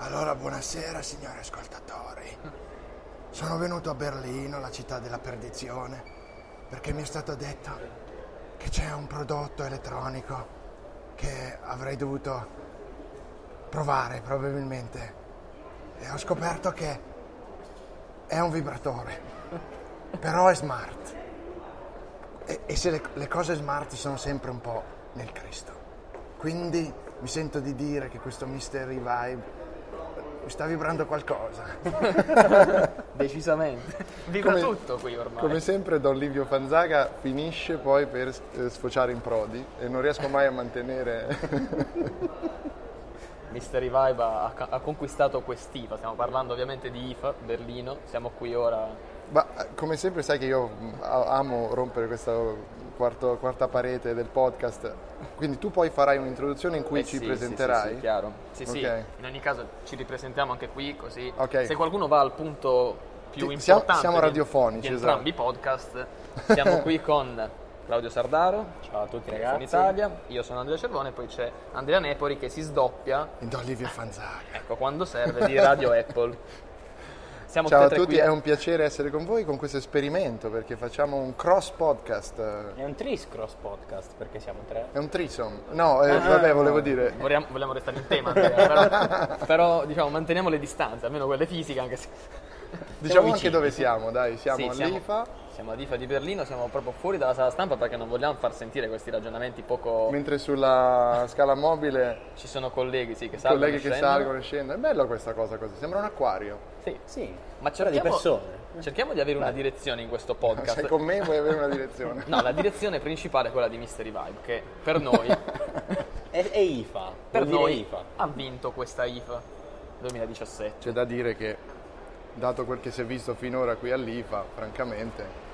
Allora, buonasera signori ascoltatori. Sono venuto a Berlino, la città della perdizione, perché mi è stato detto che c'è un prodotto elettronico che avrei dovuto provare probabilmente. E ho scoperto che è un vibratore, però è smart. E, e se le, le cose smart sono sempre un po' nel Cristo. Quindi mi sento di dire che questo Mystery Vibe mi sta vibrando qualcosa. Decisamente. Vibra Come- tutto qui ormai. Come sempre Don Livio Fanzaga finisce poi per eh, sfociare in Prodi e non riesco mai a mantenere... Mystery Vibe ha, ha conquistato quest'IFA, stiamo parlando ovviamente di IFA, Berlino, siamo qui ora. Ma eh, come sempre sai che io a- amo rompere questa quarto- quarta parete del podcast, quindi tu poi farai un'introduzione in cui Eh ci sì, presenterai. Sì, sì, sì, chiaro. Sì, sì, Ok. in ogni caso ci ripresentiamo anche qui così. Ok. Se qualcuno va al punto più Sì, siamo- importante siamo di- radiofonici, di esatto. entrambi i podcast, siamo qui con Claudio Sardaro. Ciao a tutti ragazzi. Italia, io sono Andrea Cervone, poi c'è Andrea Nepori che si sdoppia, In Don Livio Fanzaga. ecco quando serve, di Radio Apple. Siamo Ciao a tutti qui. è un piacere essere con voi con questo esperimento perché facciamo un cross podcast. È un tris cross podcast perché siamo tre. È un trisom. No, eh, vabbè, volevo dire. Vogliamo, vogliamo restare in tema, però, però, diciamo manteniamo le distanze, almeno quelle fisiche, anche se Diciamo anche dove siamo, dai, siamo Sì, siamo- all'IFA. siamo ad IFA di Berlino, siamo proprio fuori dalla sala stampa perché non vogliamo far sentire questi ragionamenti poco... Mentre sulla scala mobile Ci sono colleghi sì, che salgono colleghi e che scendono. salgono e scendono. È bella questa cosa così, sembra un acquario. Sì. Sì, Ma però di cerchiamo, persone. cerchiamo di avere una direzione in questo podcast. Sei con me vuoi avere una direzione. No, la direzione principale è quella di Mystery Vibe, che per noi, È, è IFA. per noi IFA. ha vinto questa IFA 2017. C'è da dire che, dato quel che si è visto finora qui all'IFA, francamente,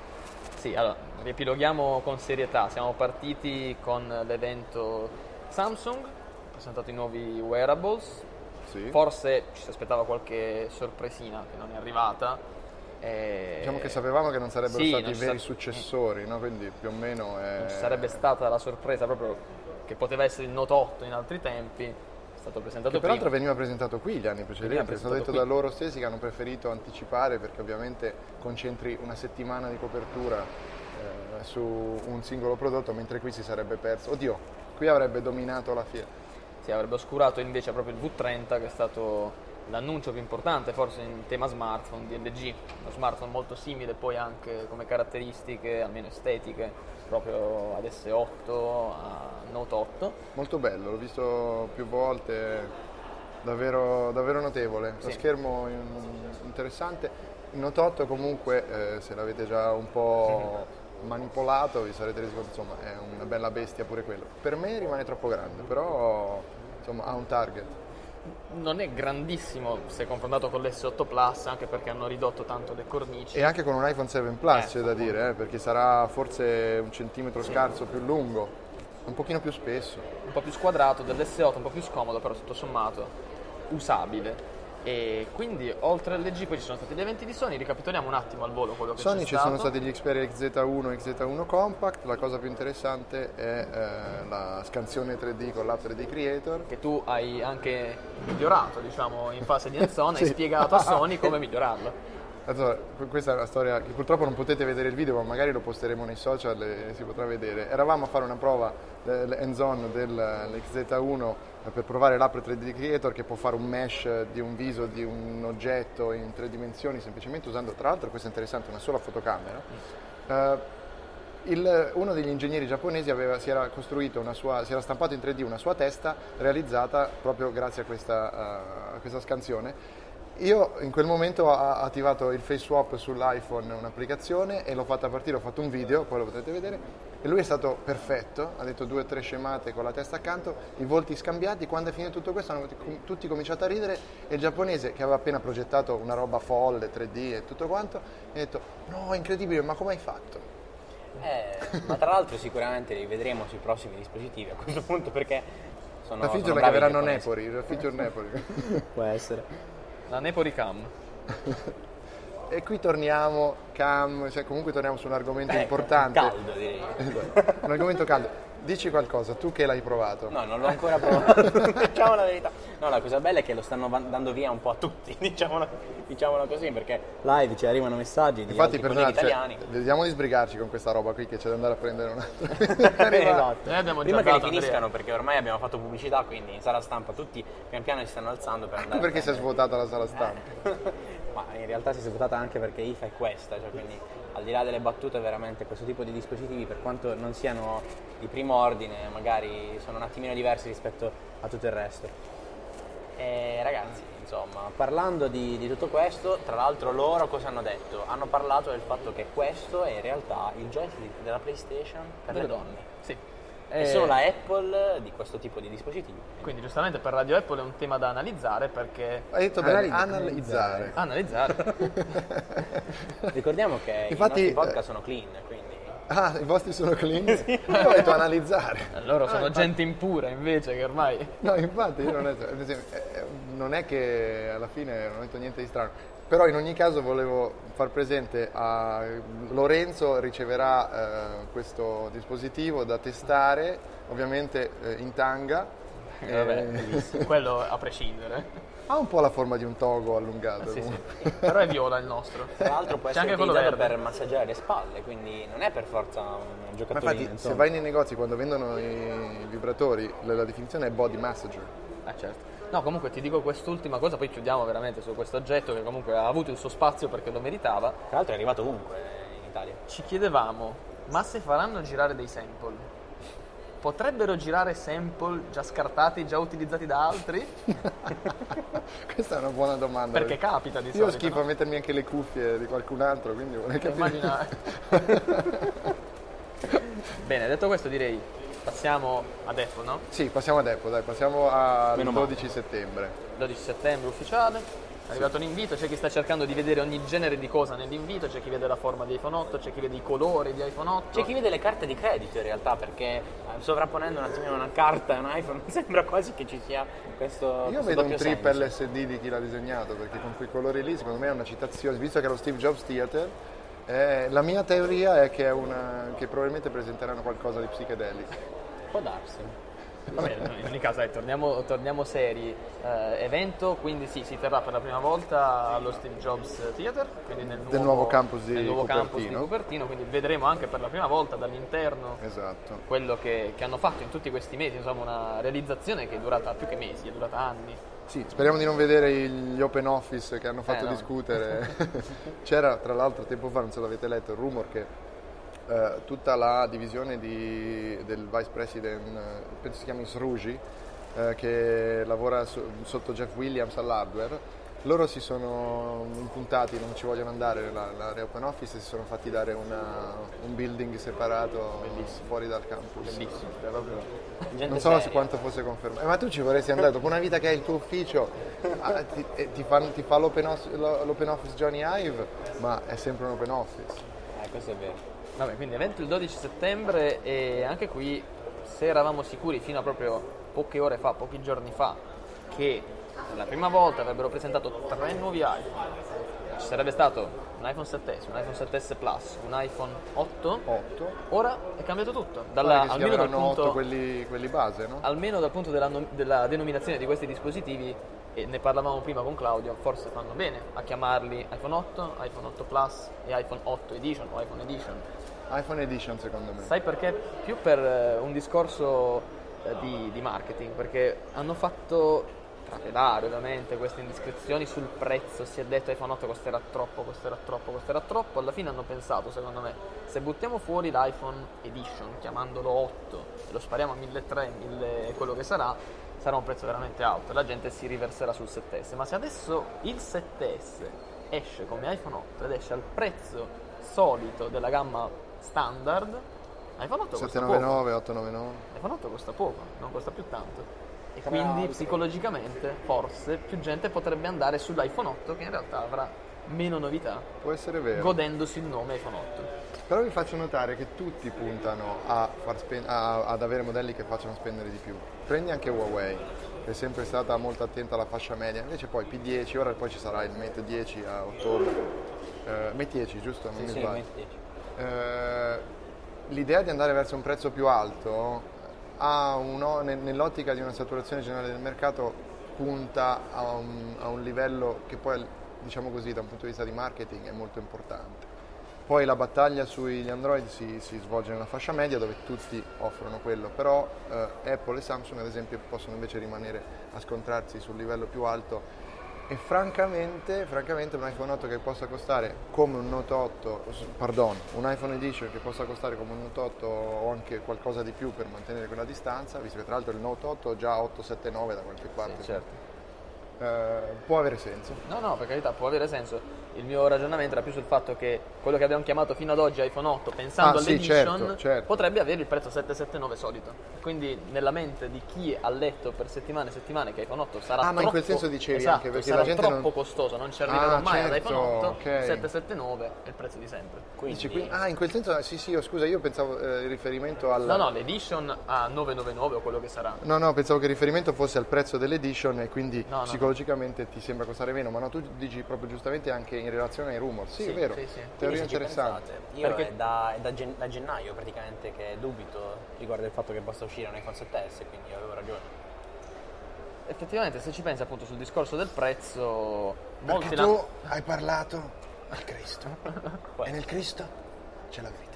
Sì, allora, riepiloghiamo con serietà. Siamo partiti con l'evento Samsung, presentato i nuovi wearables. sì. Forse ci si aspettava qualche sorpresina che non è arrivata. e- Diciamo che sapevamo che non sarebbero Sì, stati i veri sa- successori, no? quindi più o meno è... non ci sarebbe stata la sorpresa proprio che poteva essere il Note 8 in altri tempi. Stato presentato Che peraltro prima. veniva presentato qui gli anni precedenti, è stato detto qui. da loro stessi che hanno preferito anticipare perché ovviamente concentri una settimana di copertura eh, su un singolo prodotto, mentre qui si sarebbe perso. Oddio, qui avrebbe dominato la fiera. Sì, avrebbe oscurato invece proprio il V30 che è stato l'annuncio più importante forse in tema smartphone di LG, uno smartphone molto simile poi anche come caratteristiche, almeno estetiche, proprio ad S8, a Note 8. Molto bello, l'ho visto più volte, davvero, davvero notevole. Lo Sì. schermo in- interessante. Il Note 8 comunque, eh, se l'avete già un po' manipolato, vi sarete resi conto, insomma, è una bella bestia pure quello. Per me rimane troppo grande, però insomma, ha un target. Non è grandissimo se confrontato con l'S8 Plus, anche perché hanno ridotto tanto le cornici. E anche con un iPhone 7 Plus Eh, c'è da dire, eh, perché sarà forse un centimetro scarso più lungo, un pochino più spesso. un po' più squadrato, dell'S8 un po' più scomodo, però tutto sommato usabile. E quindi oltre al LG poi ci sono stati gli eventi di Sony, ricapitoliamo un attimo al volo quello che Sony c'è ci stato. sono stati gli Xperia XZ1 e XZ1 Compact, la cosa più interessante è eh, la scansione 3D con l'app 3D Creator. che tu hai anche migliorato, diciamo, in fase di hands-on, Sì. hai spiegato a Sony come migliorarlo. Allora, que- questa è una storia che purtroppo non potete vedere il video, ma magari lo posteremo nei social e si potrà vedere. Eravamo a fare una prova eh, hands-on dell'XZ1 per provare l'app 3D Creator che può fare un mesh di un viso di un oggetto in tre dimensioni semplicemente usando, tra l'altro, questo è interessante, una sola fotocamera. Eh, il- uno degli ingegneri giapponesi aveva- si era costruito una sua, si era stampato in 3D una sua testa realizzata proprio grazie a questa, eh, a questa scansione. Io in quel momento ho attivato il face swap sull'iPhone, un'applicazione, e l'ho fatta partire, ho fatto un video, poi lo potrete vedere, e lui è stato perfetto, ha detto due o tre scemate con la testa accanto, i volti scambiati, quando è finito tutto questo hanno tutti cominciato a ridere e il giapponese che aveva appena progettato una roba folle, 3D e tutto quanto, mi ha detto no, è incredibile, ma come hai fatto? Eh, ma tra l'altro sicuramente li vedremo sui prossimi dispositivi a questo punto perché sono, La sono feature che bravi i verranno. Nepori, la feature Nepori. Può essere. La Nepori Cam. e qui torniamo, Cam, cioè comunque torniamo su un argomento Ecco, importante. Caldo direi. un argomento caldo. Dici qualcosa, tu che l'hai provato. No, non l'ho ancora provato, diciamo la verità. No, la cosa bella è che lo stanno dando via un po' a tutti, diciamolo, diciamolo così, perché live ci arrivano messaggi di Infatti, altri per colleghi cioè, italiani. vediamo di sbrigarci con questa roba qui che c'è da andare a prendere un altro. esatto. Noi abbiamo già Prima che li finiscano, Andrea. perché ormai abbiamo fatto pubblicità, quindi in sala stampa tutti pian piano si stanno alzando per andare. Perché si è svuotata la sala stampa? Ma in realtà si è svuotata anche perché IFA è questa, cioè quindi al di là delle battute veramente questo tipo di dispositivi per quanto non siano di primo ordine magari sono un attimino diversi rispetto a tutto il resto. E ragazzi, insomma, parlando di, di tutto questo, tra l'altro loro cosa hanno detto? Hanno parlato del fatto che questo è in realtà il joystick della PlayStation per le donne. Sì. E Eh, sono la Apple di questo tipo di dispositivi. Quindi giustamente per Radio Apple è un tema da analizzare perché... Hai detto bene, Analizzare. analizzare. Analizzare. Ricordiamo che Infatti, i nostri podcast eh, sono clean, quindi... Ah, i vostri sono clean? Io ho detto analizzare. Loro sono gente impura invece che ormai... No, infatti io non, è, ad esempio, eh, non è che alla fine non ho detto niente di strano, però in ogni caso volevo far presente a Lorenzo riceverà eh, questo dispositivo da testare, ovviamente eh, in tanga. Eh, Vabbè, Eh. Quello a prescindere. ha un po' la forma di un togo allungato. Sì, sì. comunque. Però è viola il nostro. Tra l'altro può C'è essere anche quello utilizzato per massaggiare le spalle, quindi non è per forza un giocatore. infatti se vai nei negozi quando vendono i vibratori la, la definizione è body massager. Ah certo. No, comunque ti dico quest'ultima cosa, poi chiudiamo veramente su questo oggetto che comunque ha avuto il suo spazio perché lo meritava. Tra l'altro è arrivato ovunque in Italia. Ci chiedevamo, ma se faranno girare dei sample, potrebbero girare sample già scartati, già utilizzati da altri? Questa è una buona domanda. Perché capita di Io solito. ho schifo no? a mettermi anche le cuffie di qualcun altro, quindi vorrei capire. Immagina. Bene, detto questo direi passiamo ad Apple, no? Sì, passiamo ad Apple, dai, passiamo al Meno male. 12 settembre. 12 settembre ufficiale. È arrivato l'invito, c'è chi sta cercando di vedere ogni genere di cosa nell'invito, c'è chi vede la forma di iPhone 8, c'è chi vede i colori di iPhone 8. C'è chi vede le carte di credito in realtà, perché eh, sovrapponendo un attimino una carta e un iPhone sembra quasi che ci sia questo. Io questo vedo un trip senso. LSD di chi l'ha disegnato, perché con quei colori lì secondo me è una citazione, visto che è lo Steve Jobs Theater, eh, la mia teoria è che, è una, che probabilmente presenteranno qualcosa di psichedelico. Può darsi. Va bene, in ogni caso dai, torniamo, torniamo seri. Eh, evento, quindi sì, si terrà per la prima volta allo Steve Jobs Theater, quindi nel nuovo, Del nuovo campus di nel nuovo campus di. Cupertino, quindi vedremo anche per la prima volta dall'interno Esatto. quello che, che hanno fatto in tutti questi mesi, insomma una realizzazione che è durata più che mesi, è durata anni. Sì, speriamo di non vedere gli open office che hanno fatto Eh, no. discutere. C'era tra l'altro tempo fa, non so se l'avete letto, il rumor che eh, tutta la divisione di- del vice president, eh, penso si chiami Sruji, eh, che lavora so- sotto Jeff Williams all'hardware, loro si sono impuntati, non ci vogliono andare nell'area open office e si sono fatti dare una- un building separato fuori dal campus. Bellissimo, cioè proprio Non so seria. se quanto fosse confermato. Eh, ma tu ci vorresti andare dopo una vita che hai il tuo ufficio, ah, ti, eh, ti fa, ti fa l'open, os- lo- l'open office Johnny Hive, ma è sempre un open office. Eh, questo è vero. Vabbè, quindi evento il 12 settembre e anche qui se eravamo sicuri fino a proprio poche ore fa, pochi giorni fa, che per la prima volta avrebbero presentato tre nuovi iPhone, ci sarebbe stato un iPhone 7S, un iPhone 7S Plus, un iPhone 8, 8. ora è cambiato tutto, Dalla, si almeno, dal chiameranno 8 punto, quelli, quelli base, no? almeno dal punto della, della denominazione di questi dispositivi, e ne parlavamo prima con Claudio, forse fanno bene a chiamarli iPhone 8, iPhone 8 Plus e iPhone 8 Edition o iPhone Edition. iPhone Edition secondo me. Sai perché? Più per eh, un discorso eh, di, di marketing, perché hanno fatto trapelare ovviamente queste indiscrezioni sul prezzo, si è detto iPhone 8 costerà troppo, costerà troppo, costerà troppo, alla fine hanno pensato secondo me, se buttiamo fuori l'iPhone Edition chiamandolo 8 e lo spariamo a 1300, 1000 quello che sarà, sarà un prezzo veramente alto, la gente si riverserà sul 7S, ma se adesso il 7S esce come iPhone 8 ed esce al prezzo solito della gamma standard, iPhone 8 costa poco. 799, 899. iPhone 8 costa poco, non costa più tanto. E quindi psicologicamente forse più gente potrebbe andare sull'iPhone 8 che in realtà avrà meno novità, Può essere vero. godendosi il nome iPhone 8. Però vi faccio notare che tutti puntano a far spen- a- ad avere modelli che facciano spendere di più. Prendi anche Huawei, che è sempre stata molto attenta alla fascia media, invece poi P10, ora poi ci sarà il Mate 10 a ottobre. Eh, Mate 10, giusto? Non Sì, mi sì, sbaglio. metti 10. Eh, l'idea di andare verso un prezzo più alto uno- ne- nell'ottica di una saturazione generale del mercato punta a un, a un livello che poi, diciamo così, da un punto di vista di marketing è molto importante. Poi la battaglia sugli Android si, si svolge nella fascia media dove tutti offrono quello, però eh, Apple e Samsung ad esempio possono invece rimanere a scontrarsi sul livello più alto e francamente, francamente un iPhone 8 che possa costare come un Note 8, pardon, un iPhone Edition che possa costare come un Note 8 o anche qualcosa di più per mantenere quella distanza, visto che tra l'altro il Note 8 è già 879 da qualche parte, certo. Eh, può avere senso. No, no, per carità, può avere senso. Il mio ragionamento era più sul fatto che quello che abbiamo chiamato fino ad oggi iPhone 8, pensando Ah, sì, all'edition, certo, certo. potrebbe avere il prezzo 779 solito. Quindi nella mente di chi ha letto per settimane e settimane che iPhone 8 sarà Ah, ma in troppo, quel senso dicevi esatto, anche, perché sarà la gente troppo non- costoso, non ci arriverò Ah, mai ad certo, iPhone 8, ok. 779 è il prezzo di sempre. Quindi, Dici qui- ah, in quel senso, sì, sì, io, scusa, io pensavo eh, il riferimento al... No, no, l'edition a 999 o quello che sarà. No, no, pensavo che il riferimento fosse al prezzo dell'edition e quindi No, no. Psicologicamente ti sembra costare meno, ma no, tu dici proprio giustamente anche in relazione ai rumor. Sì, è vero, sì, sì. teoria interessante. pensate, io Perché- è, da, è da gen- da gennaio praticamente che dubito riguardo il fatto che possa uscire un iPhone 7S, quindi avevo ragione. Effettivamente, se ci pensi appunto sul discorso del prezzo, molti Perché tu hai parlato al Cristo. e nel Cristo c'è la verità.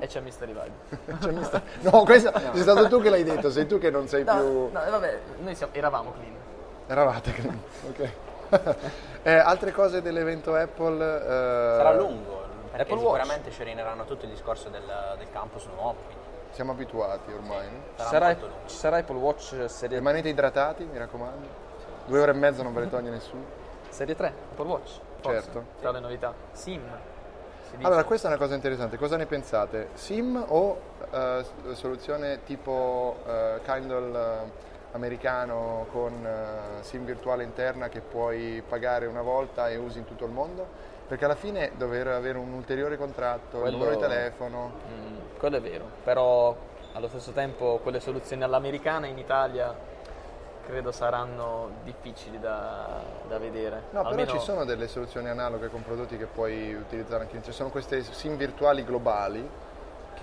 e c'è Mystery Vibe. Cioè, mi sta- No, questo sei stato tu che l'hai detto, sei tu che non sei No, più... no, vabbè, noi siamo- eravamo clean. Eravate, credo. ok. Eh, altre cose dell'evento Apple? eh, Sarà lungo, perché Apple Watch. sicuramente scerineranno tutto il discorso del, del campus nuovo, quindi Siamo abituati ormai. no? sarà Sarà- molto lungo. ci sarà Apple Watch serie, Rimanete idratati, mi raccomando. Due ore e mezza non ve le toglie nessuno. serie 3, Apple Watch. forse, Certo. Tra le novità. Sim. Allora, questa è una cosa interessante. Cosa ne pensate? SIM o eh, soluzione tipo eh, Kindle eh, americano con eh, SIM virtuale interna che puoi pagare una volta e usi in tutto il mondo? Perché alla fine dover avere un ulteriore contratto, il Quello- numero di telefono. Mm, quello è vero, però allo stesso tempo quelle soluzioni all'americana in Italia credo saranno difficili da, da vedere. No, però Almeno- ci sono delle soluzioni analoghe con prodotti che puoi utilizzare anche in Ci sono queste SIM virtuali globali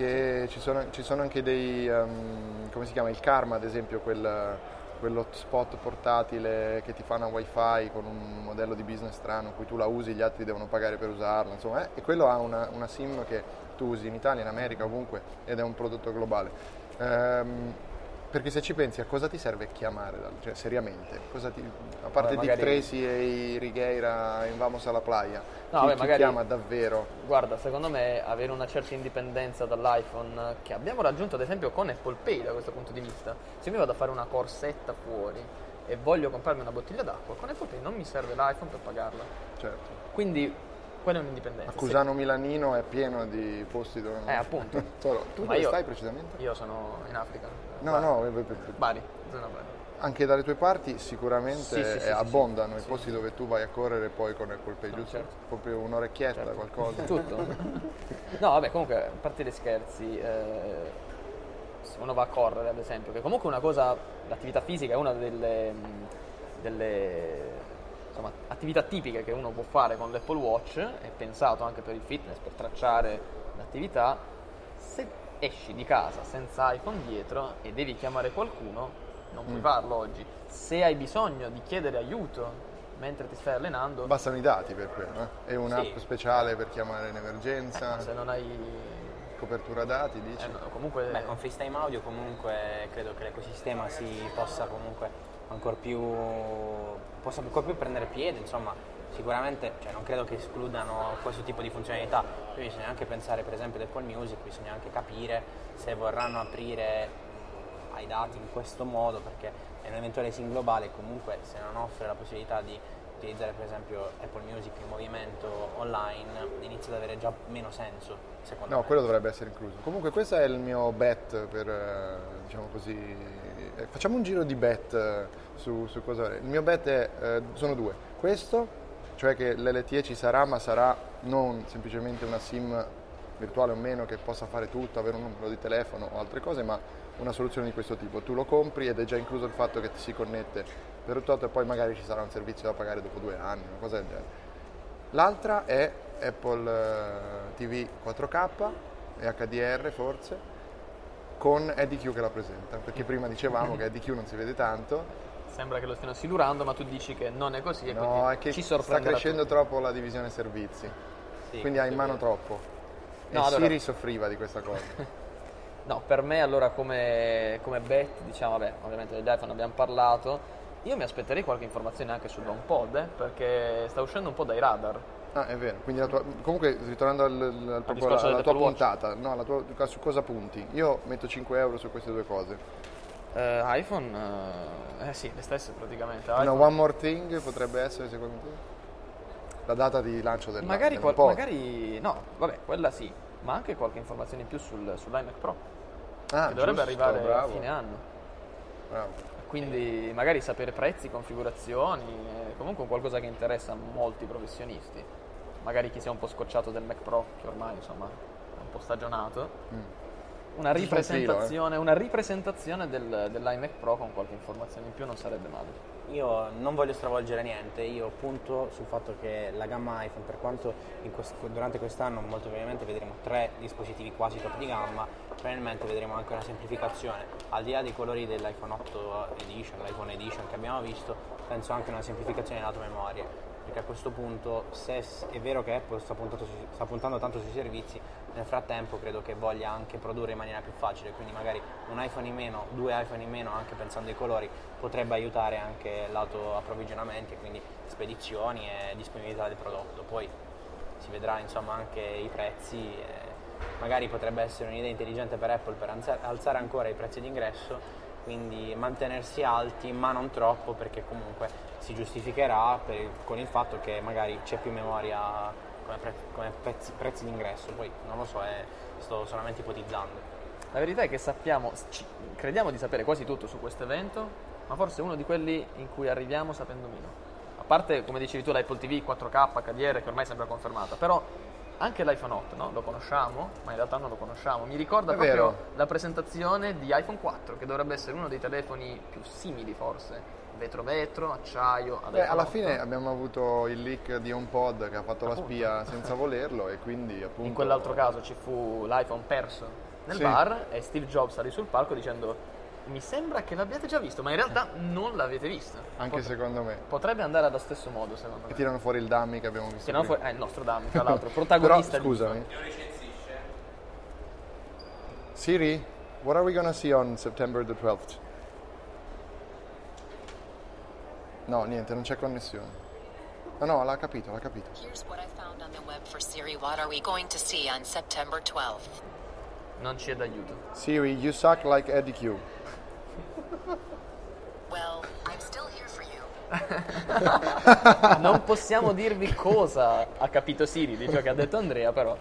che ci sono, ci sono anche dei, ehm, come si chiama, il Karma ad esempio, quel, quell'hotspot portatile che ti fa una wifi con un modello di business strano, in cui tu la usi, gli altri devono pagare per usarla, insomma, eh, e quello ha una, una SIM che tu usi in Italia, in America, ovunque, ed è un prodotto globale. Ehm, perché se ci pensi a cosa ti serve chiamare, cioè seriamente, ti- a parte Dick magari- Tracy e i Righeira in Vamos alla Playa, No, chi, vabbè, chi magari- chiama davvero? Guarda, secondo me avere una certa indipendenza dall'iPhone che abbiamo raggiunto ad esempio con Apple Pay da questo punto di vista. Se io mi vado a fare una corsetta fuori e voglio comprarmi una bottiglia d'acqua, con Apple Pay non mi serve l'iPhone per pagarla. Certo. Quindi quella è un'indipendenza. A Cusano Milanino è pieno di posti dove... Eh, appunto. Solo- tu Ma dove io- stai precisamente? Io sono in Africa. No, Bari. no, eh, Bari, zona Bari. anche dalle tue parti sicuramente Sì, sì, sì, sì, abbondano sì. i posti dove tu vai a correre poi con Apple Pay, No, giusto? certo. Proprio un'orecchietta, qualcosa. Tutto. No, vabbè, comunque, a parte gli scherzi, eh, se uno va a correre, ad esempio, che comunque è una cosa, l'attività fisica è una delle, delle, insomma, attività tipiche che uno può fare con l'Apple Watch, è pensato anche per il fitness, per tracciare l'attività. Se esci di casa senza iPhone dietro e devi chiamare qualcuno, non Mm. puoi farlo oggi. Se hai bisogno di chiedere aiuto mentre ti stai allenando, Bastano i dati per quello, eh? E un'app Sì. speciale per chiamare in emergenza, se non hai... copertura dati, dici? eh, no, comunque... Beh, con FaceTime Audio comunque credo che l'ecosistema si possa comunque ancora più, possa ancora più prendere piede, insomma, sicuramente cioè, non credo che escludano questo tipo di funzionalità, poi bisogna anche pensare per esempio ad Apple Music, bisogna anche capire se vorranno aprire ai dati in questo modo, perché è un eventuale SIM globale comunque se non offre la possibilità di utilizzare per esempio Apple Music in movimento online inizia ad avere già meno senso, secondo No, me. quello dovrebbe essere incluso. Comunque questo è il mio bet per, eh, diciamo così, eh, facciamo un giro di bet eh, su, su cosa... Il mio bet è, eh, sono due. Questo, cioè che l'LTE ci sarà, ma sarà non semplicemente una SIM virtuale o meno che possa fare tutto, avere un numero di telefono o altre cose, ma una soluzione di questo tipo. Tu lo compri ed è già incluso il fatto che ti si connette per tutto e poi magari ci sarà un servizio da pagare dopo due anni, una cosa del genere. L'altra è Apple eh, TV 4K e HDR forse, con Eddie Q che la presenta, perché prima dicevamo che Eddie Q non si vede tanto, Sembra che lo stiano silurando, ma tu dici che non è così e no, quindi è che ci sta sorprenderà crescendo troppo la divisione servizi, Sì, quindi ha in mano troppo. No, e allora- Siri soffriva di questa cosa. No, per me allora come, come bet, diciamo, vabbè, ovviamente degli iPhone abbiamo parlato, io mi aspetterei qualche informazione anche sull'HomePod, eh, perché sta uscendo un po' dai radar. Ah, è vero. Quindi la tua- comunque, ritornando al, al- proprio alla, dell'Apple tua puntata, no, la tua- su cosa punti? Io metto 5 euro su queste due cose. Eh, iPhone, eh, eh sì, le stesse praticamente. IPhone- One More Thing potrebbe essere, secondo te? La data di lancio del magari, qual- magari, no, vabbè, quella sì, ma anche qualche informazione in più sul, sull'iMac Pro, Ah, che dovrebbe giusto, arrivare a bravo, fine anno. bravo. Quindi magari sapere prezzi, configurazioni, è comunque un qualcosa che interessa molti professionisti. Magari chi si è un po' scocciato del Mac Pro, che ormai insomma è un po' stagionato. Una Giusto un filo, ripresentazione, una ripresentazione del, dell'iMac Pro con qualche informazione in più non sarebbe male. Io non voglio stravolgere niente, io punto sul fatto che la gamma iPhone, per quanto quest- durante quest'anno molto probabilmente vedremo tre dispositivi quasi top di gamma, probabilmente vedremo anche una semplificazione. Al di là dei colori dell'iPhone 8 Edition, l'iPhone Edition che abbiamo visto, penso anche a una semplificazione lato memoria. Perché a questo punto, se è vero che Apple sta, su- sta puntando tanto sui servizi, nel frattempo credo che voglia anche produrre in maniera più facile, quindi magari un iPhone in meno, due iPhone in meno, anche pensando ai colori, potrebbe aiutare anche lato approvvigionamenti, quindi spedizioni e disponibilità del prodotto. Poi si vedrà insomma anche i prezzi, e magari potrebbe essere un'idea intelligente per Apple per alza- alzare ancora i prezzi d'ingresso, quindi mantenersi alti ma non troppo perché comunque si giustificherà per- con il fatto che magari c'è più memoria come, pre- come prezzi, prezzi d'ingresso, poi non lo so, eh, sto solamente ipotizzando. La verità è che sappiamo, ci- crediamo di sapere quasi tutto su questo evento, ma forse è uno di quelli in cui arriviamo sapendo meno. A parte, come dicevi tu, l'Apple TV 4K HDR che ormai sembra confermata, però anche l'iPhone 8, no? Lo conosciamo, ma in realtà non lo conosciamo. Mi ricorda È proprio vero. la presentazione di iPhone 4, che dovrebbe essere uno dei telefoni più simili forse. Vetro vetro, acciaio, Beh, alla 8. fine abbiamo avuto il leak di HomePod che ha fatto la Appunto. spia senza volerlo e quindi appunto... In quell'altro caso ci fu l'iPhone perso nel Sì. bar e Steve Jobs salì sul palco dicendo mi sembra che l'abbiate già visto, ma in realtà non l'avete visto. Anche Pot- secondo me. Potrebbe andare allo stesso modo, secondo E me. tirano fuori il dummy che abbiamo visto. Tirano fuori- eh, il nostro Dami, tra l'altro, Però protagonista di- scusami. Siri, what are we gonna see on September the 12th? No, niente, non c'è connessione. No, no, l'ha capito, l'ha capito. Here's what I found on the web for Siri. What are we going to see on September 12th? Non ci è d'aiuto. Siri, you suck like Eddie Q. Well, I'm still here for you. Non possiamo dirvi cosa ha capito Siri di ciò che ha detto Andrea, però.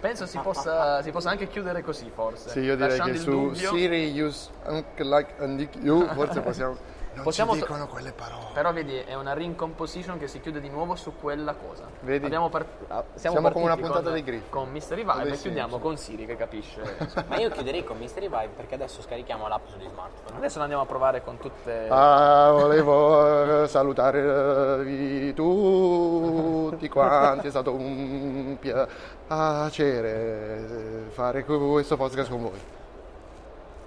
Penso si possa, si possa anche chiudere così, forse. Sì, io direi lasciando che il su dubbio. Siri, you suck like Eddie Q, forse possiamo... Non Possiamo ci to- dicono quelle parole. Però vedi, è una ring composition che si chiude di nuovo su quella cosa. Vedi? Abbiamo par- ah, siamo, Siamo come una puntata con, dei Griffin. Con Mystery Vibe e chiudiamo con Siri che capisce. Ma io chiuderei con Mystery Vibe perché adesso scarichiamo l'app sugli smartphone. Adesso lo andiamo a provare con tutte... Ah, volevo eh, salutarvi tutti quanti, è stato un piacere eh, fare questo podcast con voi.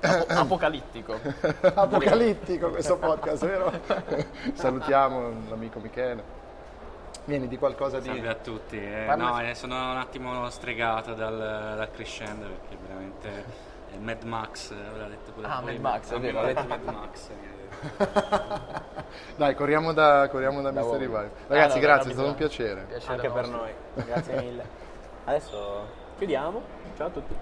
Apo- apocalittico. Apocalittico questo podcast, vero? Salutiamo l'amico Michele. Vieni di qualcosa di... Salve a tutti. Eh, no, eh, sono un attimo stregato dal, dal crescendo perché veramente è Mad Max, eh, aveva detto quello Ah, poi- Mad Max, è vero, detto Mad Max. eh. Dai, corriamo da, corriamo da, Da Mystery. Vibe. Ragazzi, Ah, no, grazie, è stato un piacere. Piacere Anche per noi, grazie mille. Adesso chiudiamo, ciao a tutti.